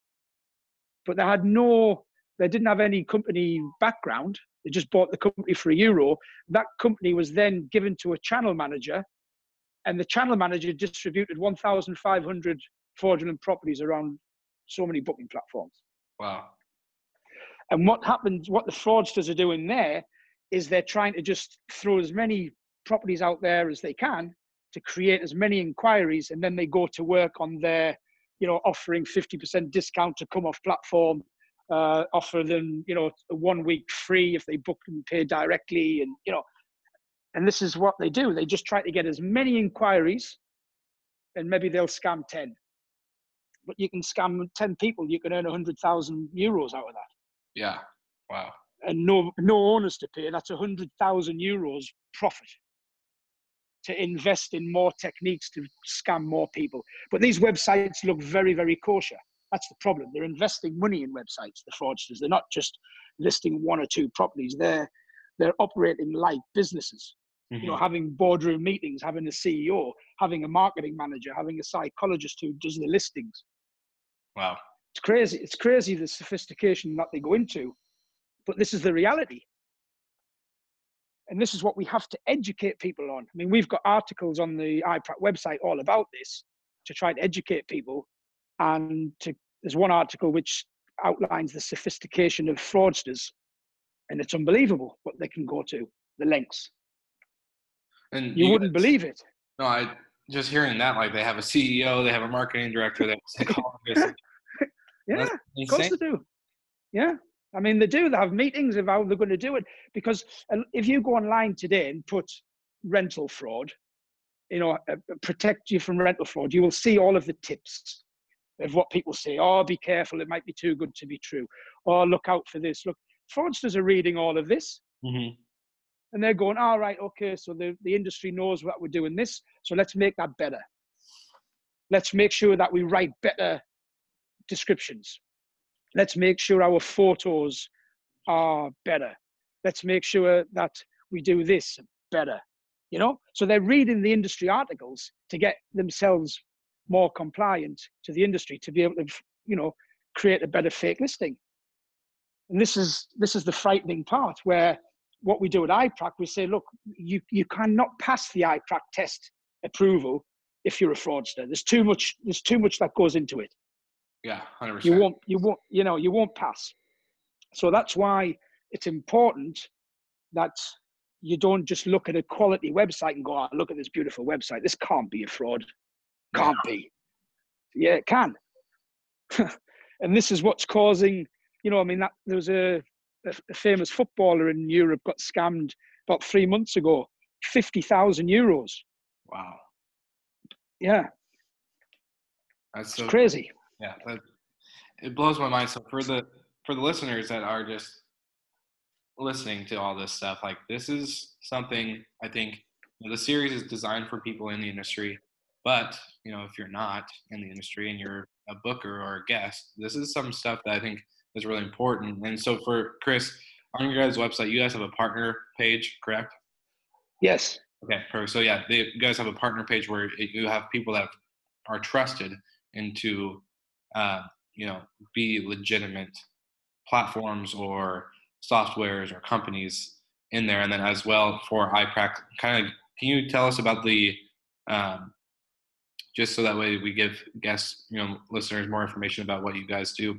Speaker 2: But they had no, they didn't have any company background. They just bought the company for a euro. That company was then given to a channel manager, and the channel manager distributed 1,500 fraudulent properties around so many booking platforms.
Speaker 4: Wow.
Speaker 2: And what happens, what the fraudsters are doing there is they're trying to just throw as many properties out there as they can to create as many inquiries. And then they go to work on their, you know, offering 50% discount to come off platform, uh, offer them, you know, one week free if they book and pay directly. And, you know, and this is what they do. They just try to get as many inquiries and maybe they'll scam 10. But you can scam 10 people, you can earn 100,000 euros out of that
Speaker 4: Yeah. Wow.
Speaker 2: and no no owners to pay. That's a hundred thousand euros profit to invest in more techniques to scam more people. But these websites look very very kosher. That's the problem. They're investing money in websites. The fraudsters. They're not just listing one or two properties. They're they're operating like businesses. You know,
Speaker 4: Mhm.
Speaker 2: having boardroom meetings, having a CEO, having a marketing manager, having a psychologist who does the listings
Speaker 4: Wow.
Speaker 2: it's crazy. It's crazy the sophistication that they go into, but this is the reality. And this is what we have to educate people on. I mean, we've got articles on the iPrac website all about this to try to educate people. And to, there's one article which outlines the sophistication of fraudsters, and it's unbelievable what they can go to, the lengths.
Speaker 4: And
Speaker 2: You,
Speaker 4: you
Speaker 2: wouldn't believe it.
Speaker 4: No, I just hearing that like they have a CEO, they have a marketing director, they have a psychologist.
Speaker 2: Yeah. Of course they do. Yeah. I mean, they do. They have meetings of how they're going to do it. Because uh, if you go online today and put rental fraud, you know, uh, protect you from rental fraud, you will see all of the tips. Of what people say. Oh, be careful, it might be too good to be true. Or look out for this. Look, fraudsters are reading all of this
Speaker 4: Mm-hmm.
Speaker 2: and they're going, all right, okay, so the, the industry knows what we're doing this, so let's make that better. Let's make sure that we write better descriptions. Let's make sure our photos are better. Let's make sure that we do this better. You know, so they're reading the industry articles to get themselves more compliant to the industry to be able to, you know, create a better fake listing. And this is this is the frightening part where what we do at IPRAC, we say, look, you, you cannot pass the IPRAC test approval if you're a fraudster. There's too much, there's too much that goes into it.
Speaker 4: Yeah, 100%.
Speaker 2: You won't, you won't, you know, you won't pass. So that's why it's important that you don't just look at a quality website and go, oh, look at this beautiful website. This can't be a fraud. Can't be. Yeah, it can. and this is what's causing, you know, I mean, that there was a, a, a famous footballer in Europe got scammed about three months ago, 50,000 euros.
Speaker 4: Wow,
Speaker 2: Yeah,
Speaker 4: that's
Speaker 2: it's
Speaker 4: so
Speaker 2: crazy.
Speaker 4: Yeah, that it blows my mind. So for the for the listeners that are just listening to all this stuff, like this is something I think you know, the series is designed for people in the industry. But you know, if you're not in the industry and you're a booker or a guest, this is some stuff that I think is really important. And so for Chris, on your guys' website, you guys have a partner page, correct?
Speaker 2: Yes.
Speaker 4: Okay, perfect. So yeah, they, you guys have a partner page where you have people that are trusted into, uh, you know, be legitimate platforms or softwares or companies in there, and then as well for iPrac, kind of, can you tell us about the, um, just so that way we give guests, you know, listeners more information about what you guys do.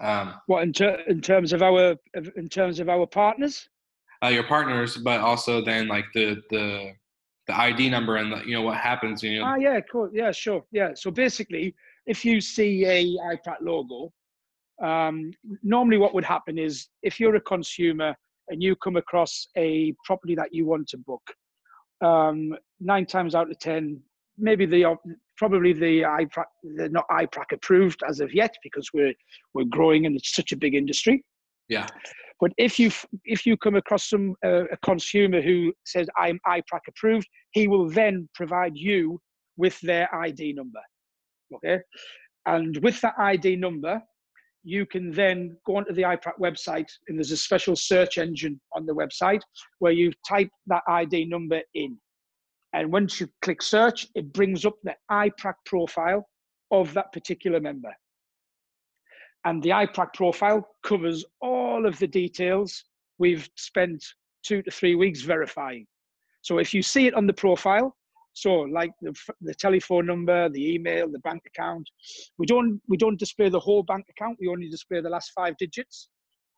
Speaker 4: Um,
Speaker 2: What in, ter- in terms of our in terms of our partners?
Speaker 4: uh, your partners, but also then like the the the ID number and the, you know what happens. You know,
Speaker 2: Ah, yeah, cool. Yeah, sure. Yeah. So basically, if you see a iPrac logo, um, normally what would happen is if you're a consumer and you come across a property that you want to book, um, nine times out of ten, maybe the probably the iPrac, they're not iPrac approved as of yet because we're we're growing and it's such a big industry.
Speaker 4: yeah,
Speaker 2: But if you if you come across some uh, a consumer who says I'm iPrac approved, he will then provide you with their ID number. Okay, and with that ID number, you can then go onto the iPrac website, and there's a special search engine on the website where you type that ID number in, and once you click search, it brings up the iPrac profile of that particular member and the iPrac profile covers all of the details we've spent two to three weeks verifying. So if you see it on the profile, so like the, the telephone number, the email, the bank account, we don't we don't display the whole bank account. We only display the last five digits.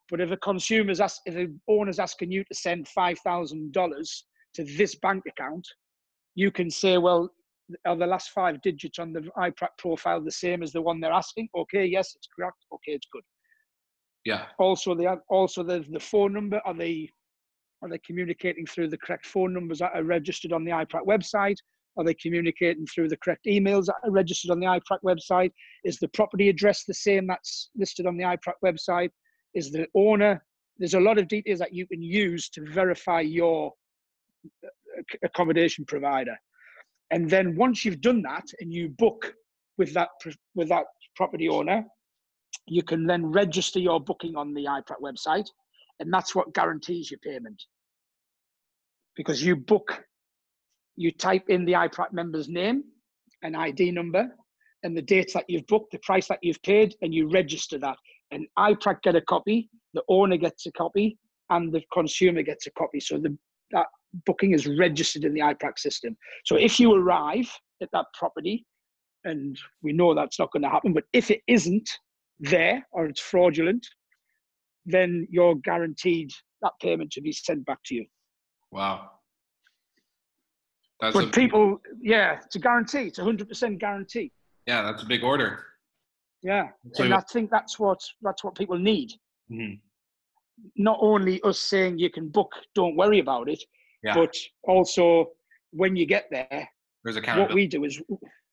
Speaker 2: But if a consumer's ask, if an owner's asking you to send five thousand dollars to this bank account, you can say, well, are the last five digits on the iPrac profile the same as the one they're asking? Okay, yes, it's correct. Okay, it's good.
Speaker 4: yeah,
Speaker 2: Also, the also the the phone number are they are they communicating through the correct phone numbers that are registered on the iPrac website? Are they communicating through the correct emails that are registered on the iPrac website? Is the property address the same that's listed on the iPrac website? Is the owner? There's a lot of details that you can use to verify your accommodation provider. And then once you've done that and you book with that with that property owner, you can then register your booking on the iPrac website, and that's what guarantees your payment. Because you book, you type in the iPrac member's name, an ID number, and the dates that you've booked, the price that you've paid, and you register that. And iPrac get a copy, the owner gets a copy, and the consumer gets a copy. So the that booking is registered in the iPrac system. So if you arrive at that property, and we know that's not going to happen, but if it isn't there or it's fraudulent, then you're guaranteed that payment to be sent back to you.
Speaker 4: wow. That's
Speaker 2: But
Speaker 4: a,
Speaker 2: people, yeah, it's a guarantee. It's a hundred percent guarantee.
Speaker 4: yeah, that's a big order.
Speaker 2: Yeah,
Speaker 4: So-
Speaker 2: and I think that's what that's what people need.
Speaker 4: Mhm.
Speaker 2: Not only us saying you can book, don't worry about it,
Speaker 4: Yeah,
Speaker 2: but also when you get there,
Speaker 4: there's
Speaker 2: what we do is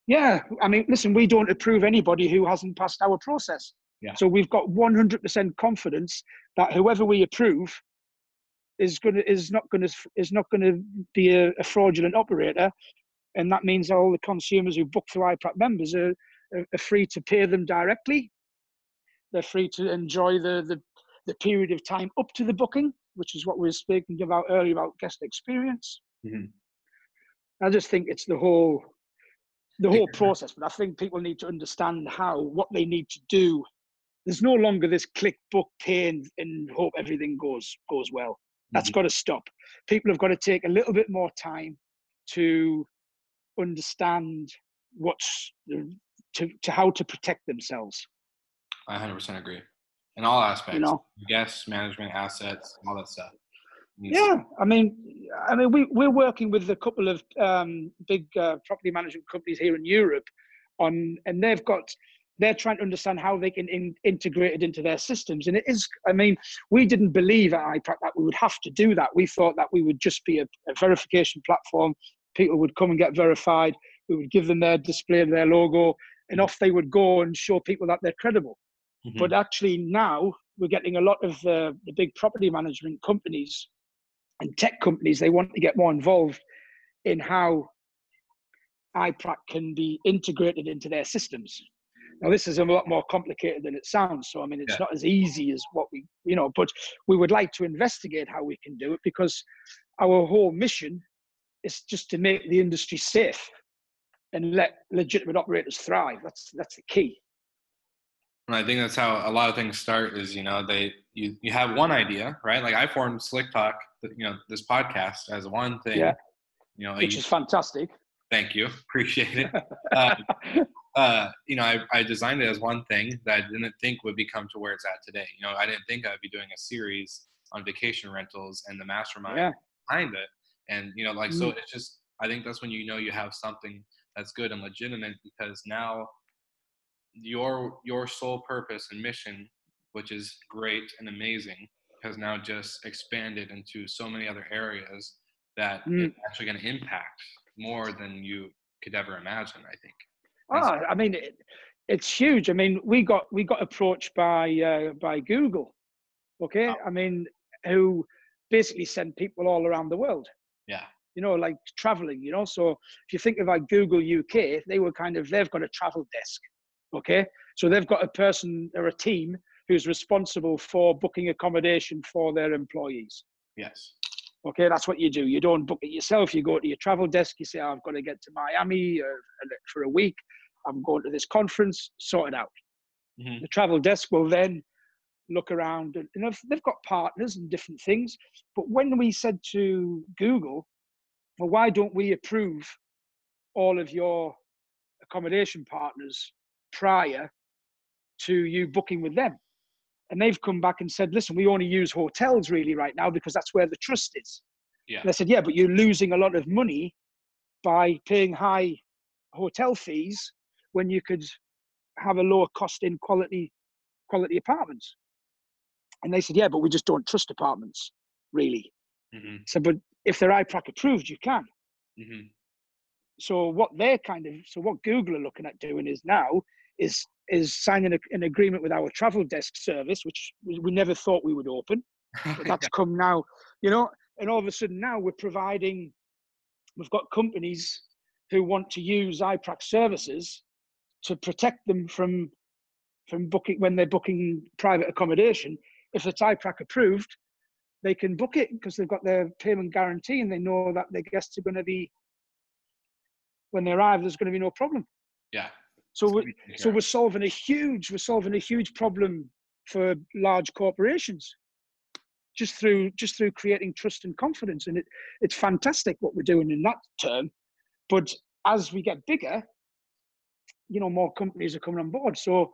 Speaker 2: Yeah, I mean, listen, we don't approve anybody who hasn't passed our process.
Speaker 4: Yeah.
Speaker 2: So we've got 100% confidence that whoever we approve is going to is not going to is not going to be a, a, fraudulent operator, and that means all the consumers who book for iPrac members are, are, are free to pay them directly. They're free to enjoy the, the the period of time up to the booking, which is what we were speaking about earlier about guest experience.
Speaker 4: Mm-hmm.
Speaker 2: I just think it's the whole the whole process, but I think people need to understand how what they need to do. There's no longer this click book pay and, and hope everything goes goes well. That's mm-hmm. got to stop. People have got to take a little bit more time to understand what's to, to how to protect themselves.
Speaker 4: I 100% agree. In all aspects,
Speaker 2: you know,
Speaker 4: guests, management, assets, all that stuff.
Speaker 2: Yeah, I mean, I mean, we we're working with a couple of um, big uh, property management companies here in Europe, on and they've got they're trying to understand how they can in, integrate it into their systems. And it is, I mean, we didn't believe at IPRAC that we would have to do that. We thought that we would just be a, a verification platform. People would come and get verified. We would give them their display of their logo, and off they would go and show people that they're credible. Mm-hmm. But actually, now we're getting a lot of uh, the big property management companies and tech companies. They want to get more involved in how iPrac can be integrated into their systems. Now, this is a lot more complicated than it sounds. So, I mean, it's yeah. not as easy as what we, you know, but we would like to investigate how we can do it because our whole mission is just to make the industry safe and let legitimate operators thrive. That's that's the key.
Speaker 4: And I think that's how a lot of things start. Is you know they you you have one idea, right? Like I formed Slick Talk, you know, this podcast as one thing.
Speaker 2: Yeah.
Speaker 4: You know,
Speaker 2: which
Speaker 4: you,
Speaker 2: is fantastic.
Speaker 4: Thank you, appreciate it. Uh, uh, you know, I, I designed it as one thing that I didn't think would become to where it's at today. You know, I didn't think I'd be doing a series on vacation rentals and the mastermind yeah. behind it. And, you know, like, mm. so it's just, I think that's when you know you have something that's good and legitimate because now your, your sole purpose and mission, which is great and amazing, has now just expanded into so many other areas that mm. it's actually going to impact more than you could ever imagine, I think.
Speaker 2: Oh, I mean, it, it's huge. I mean, we got we got approached by uh, by Google. Okay, oh. I mean, who basically send people all around the world.
Speaker 4: Yeah.
Speaker 2: You know, like traveling. You know, so if you think about Google UK, they were kind of they've got a travel desk. Okay, so they've got a person or a team who's responsible for booking accommodation for their employees.
Speaker 4: Yes.
Speaker 2: Okay, that's what you do. You don't book it yourself. You go to your travel desk. You say, oh, "I've got to get to Miami uh, for a week. I'm going to this conference, sort it out. Mm-hmm. The travel desk will then look around and you know, they've got partners and different things. But when we said to Google, well, why don't we approve all of your accommodation partners prior to you booking with them? And they've come back and said, listen, we only use hotels really right now because that's where the trust is.
Speaker 4: Yeah.
Speaker 2: And I said, yeah, but you're losing a lot of money by paying high hotel fees when you could have a lower cost in quality quality apartments. And they said, yeah, but we just don't trust apartments, really. Mm-hmm. So, but if they're iPrac approved, you can. Mm-hmm. So what they're kind of, so what Google are looking at doing is now is is signing a, an agreement with our travel desk service, which we, never thought we would open. But that's come now, you know, and all of a sudden now we're providing, we've got companies who want to use iPrac services to protect them from from booking when they're booking private accommodation. If it's iPrac approved, they can book it because they've got their payment guarantee and they know that their guests are going to be when they arrive. There's going to be no problem.
Speaker 4: Yeah.
Speaker 2: So we're, so we're solving a huge we're solving a huge problem for large corporations just through just through creating trust and confidence. And it it's fantastic what we're doing in that term. But as we get bigger you know more companies are coming on board. So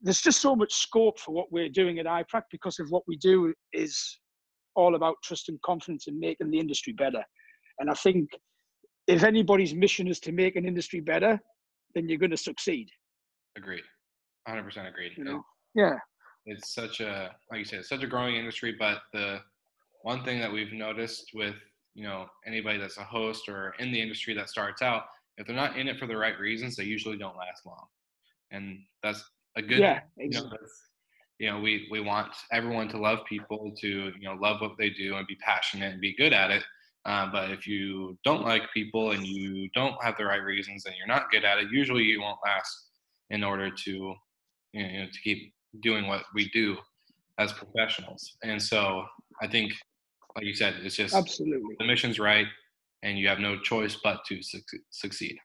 Speaker 2: there's just so much scope for what we're doing at iPrac because of what we do is all about trust and confidence and making the industry better. And I think if anybody's mission is to make an industry better, then you're going to succeed.
Speaker 4: Agreed. 100% agreed.
Speaker 2: You know? Yeah.
Speaker 4: It's such a, like you said, it's such a growing industry, but the one thing that we've noticed with, you know, anybody that's a host or in the industry that starts out if they're not in it for the right reasons, they usually don't last long. And that's a good
Speaker 2: Yeah,
Speaker 4: you know,
Speaker 2: exactly.
Speaker 4: you know, we we want everyone to love people, to you know, love what they do and be passionate and be good at it. Uh, but if you don't like people and you don't have the right reasons and you're not good at it, usually you won't last in order to you know to keep doing what we do as professionals. And so I think, like you said, it's just
Speaker 2: Absolutely.
Speaker 4: the mission's right, and you have no choice but to suc- succeed.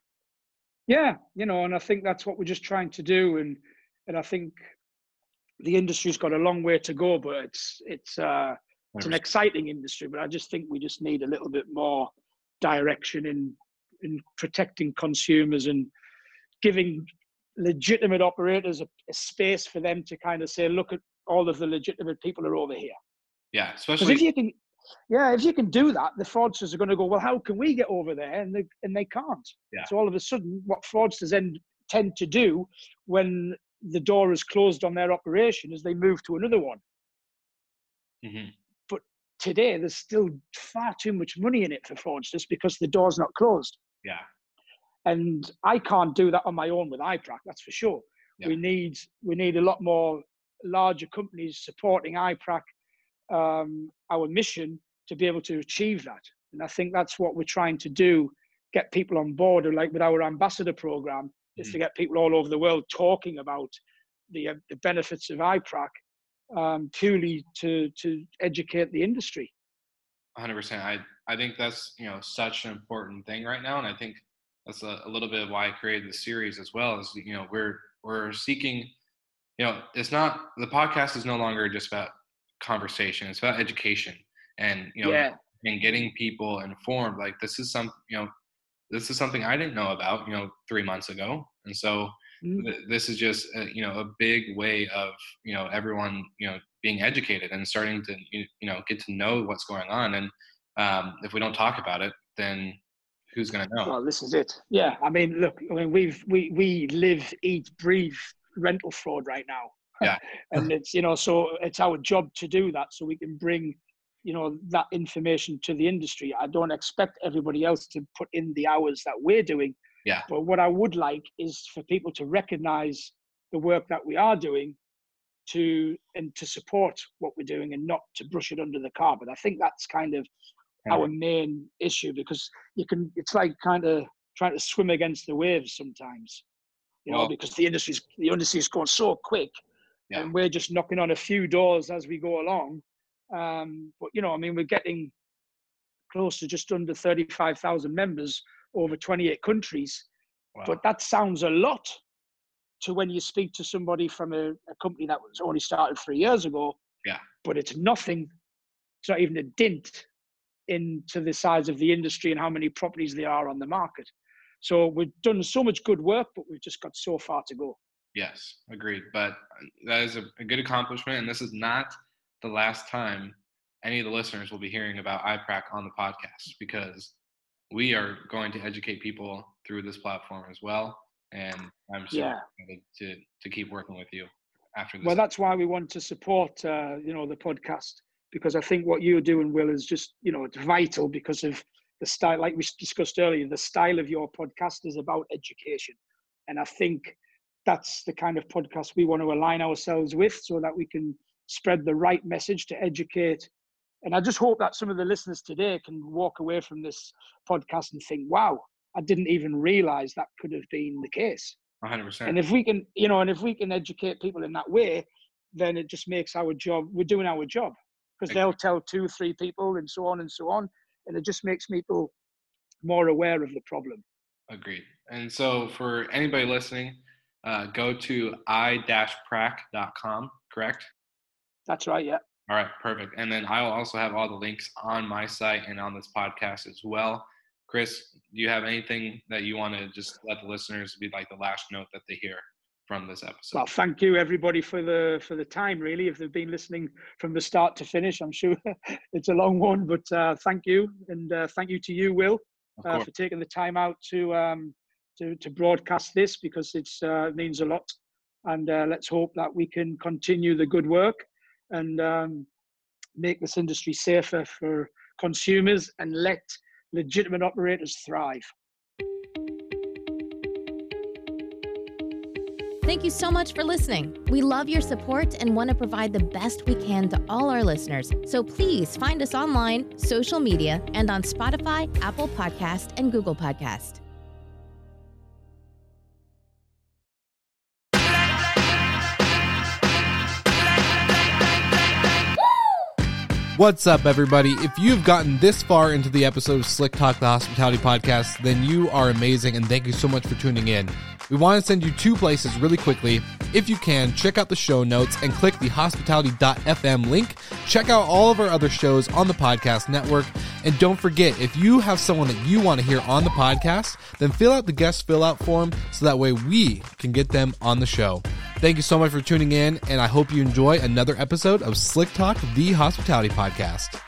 Speaker 2: Yeah, you know, and I think that's what we're just trying to do, and and I think the industry's got a long way to go, but it's it's uh, it's an exciting industry. But I just think we just need a little bit more direction in in protecting consumers and giving legitimate operators a, a space for them to kind of say, look at all of the legitimate people are over here.
Speaker 4: Yeah, especially
Speaker 2: if you can, yeah, if you can do that, the fraudsters are going to go, well, how can we get over there? And they, and they can't.
Speaker 4: Yeah.
Speaker 2: So all of a sudden, what fraudsters then tend to do when the door is closed on their operation is they move to another one.
Speaker 4: Mhm.
Speaker 2: Today, there's still far too much money in it for fraudsters because the door's not closed.
Speaker 4: yeah,
Speaker 2: And I can't do that on my own with iPrac, that's for sure.
Speaker 4: Yeah.
Speaker 2: We need we need a lot more larger companies supporting iPrac, um, our mission to be able to achieve that. And I think that's what we're trying to do, get people on board, or like with our ambassador program, is to get people all over the world talking about the, uh, the benefits of iPrac um, purely to, to educate the industry.
Speaker 4: 100%. I I think that's you know such an important thing right now, and I think that's a, a little bit of why I created the series as well. Is you know we're we're seeking, you know, it's not the podcast is no longer just about conversation; it's about education, and you know,
Speaker 2: yeah,
Speaker 4: and getting people informed. Like this is some you know this is something I didn't know about you know three months ago, and so
Speaker 2: Mm.
Speaker 4: th- this is just a, you know a big way of you know everyone you know being educated and starting to you you know get to know what's going on and um, if we don't talk about it then who's going to know
Speaker 2: Well, this is it. Yeah, I mean, look, I mean, we've we we live, eat, breathe rental fraud right now.
Speaker 4: Yeah.
Speaker 2: and it's you know, so it's our job to do that, so we can bring, you know, that information to the industry. I don't expect everybody else to put in the hours that we're doing.
Speaker 4: Yeah.
Speaker 2: But what I would like is for people to recognize the work that we are doing, to and to support what we're doing, and not to brush it under the carpet. I think that's kind of our main issue because you can it's like kind of trying to swim against the waves sometimes you know
Speaker 4: Well-
Speaker 2: because the industry's the industry's going so quick
Speaker 4: Yeah.
Speaker 2: and we're just knocking on a few doors as we go along um but you know i mean we're getting close to just under 35,000 members over 28 countries.
Speaker 4: Wow.
Speaker 2: but that sounds a lot to when you speak to somebody from a, a company that was only started three years ago.
Speaker 4: Yeah.
Speaker 2: but it's nothing it's not even a dint into the size of the industry and how many properties there are on the market. So we've done so much good work but we've just got so far to go.
Speaker 4: Yes agreed. But uh, that is a, a good accomplishment and this is not the last time any of the listeners will be hearing about iprac on the podcast because we are going to educate people through this platform as well and i'm so
Speaker 2: Yeah.
Speaker 4: excited to to keep working with you after this
Speaker 2: well that's why we want to support uh, you know the podcast because i think what you're doing will is just you know it's vital because of the style like we discussed earlier the style of your podcast is about education and i think that's the kind of podcast we want to align ourselves with so that we can spread the right message to educate and i just hope that some of the listeners today can walk away from this podcast and think wow i didn't even realize that could have been the case.
Speaker 4: 100%
Speaker 2: and if we can you know and if we can educate people in that way then it just makes our job we're doing our job. Because they'll tell two three people and so on and so on and it just makes people more aware of the problem.
Speaker 4: Agreed. And so for anybody listening, uh, go to i-prac.com, correct?
Speaker 2: that's right yeah
Speaker 4: All right, perfect. And then I'll also have all the links on my site and on this podcast as well. Chris, do you have anything that you want to just let the listeners be like the last note that they hear from this episode?
Speaker 2: well thank you everybody for the for the time really if they've been listening from the start to finish i'm sure it's a long one but uh, thank you and uh, thank you to you will uh, for taking the time out to um, to, to broadcast this because it's uh, it means a lot. And uh, let's hope that we can continue the good work and um, make this industry safer for consumers and let legitimate operators thrive.
Speaker 3: Thank you so much for listening. We love your support and want to provide the best we can to all our listeners. So please find us online, social media, and on Spotify, Apple Podcast, and Google Podcast.
Speaker 4: What's up, everybody? If you've gotten this far into the episode of Slick Talk, the Hospitality Podcast, then you are amazing and thank you so much for tuning in. We want to send you two places really quickly. If you can, check out the show notes and click the hospitality.fm link. Check out all of our other shows on the podcast network. And don't forget, if you have someone that you want to hear on the podcast, then fill out the guest fill out form so that way we can get them on the show. Thank you so much for tuning in, and I hope you enjoy another episode of Slick Talk, the Hospitality Podcast.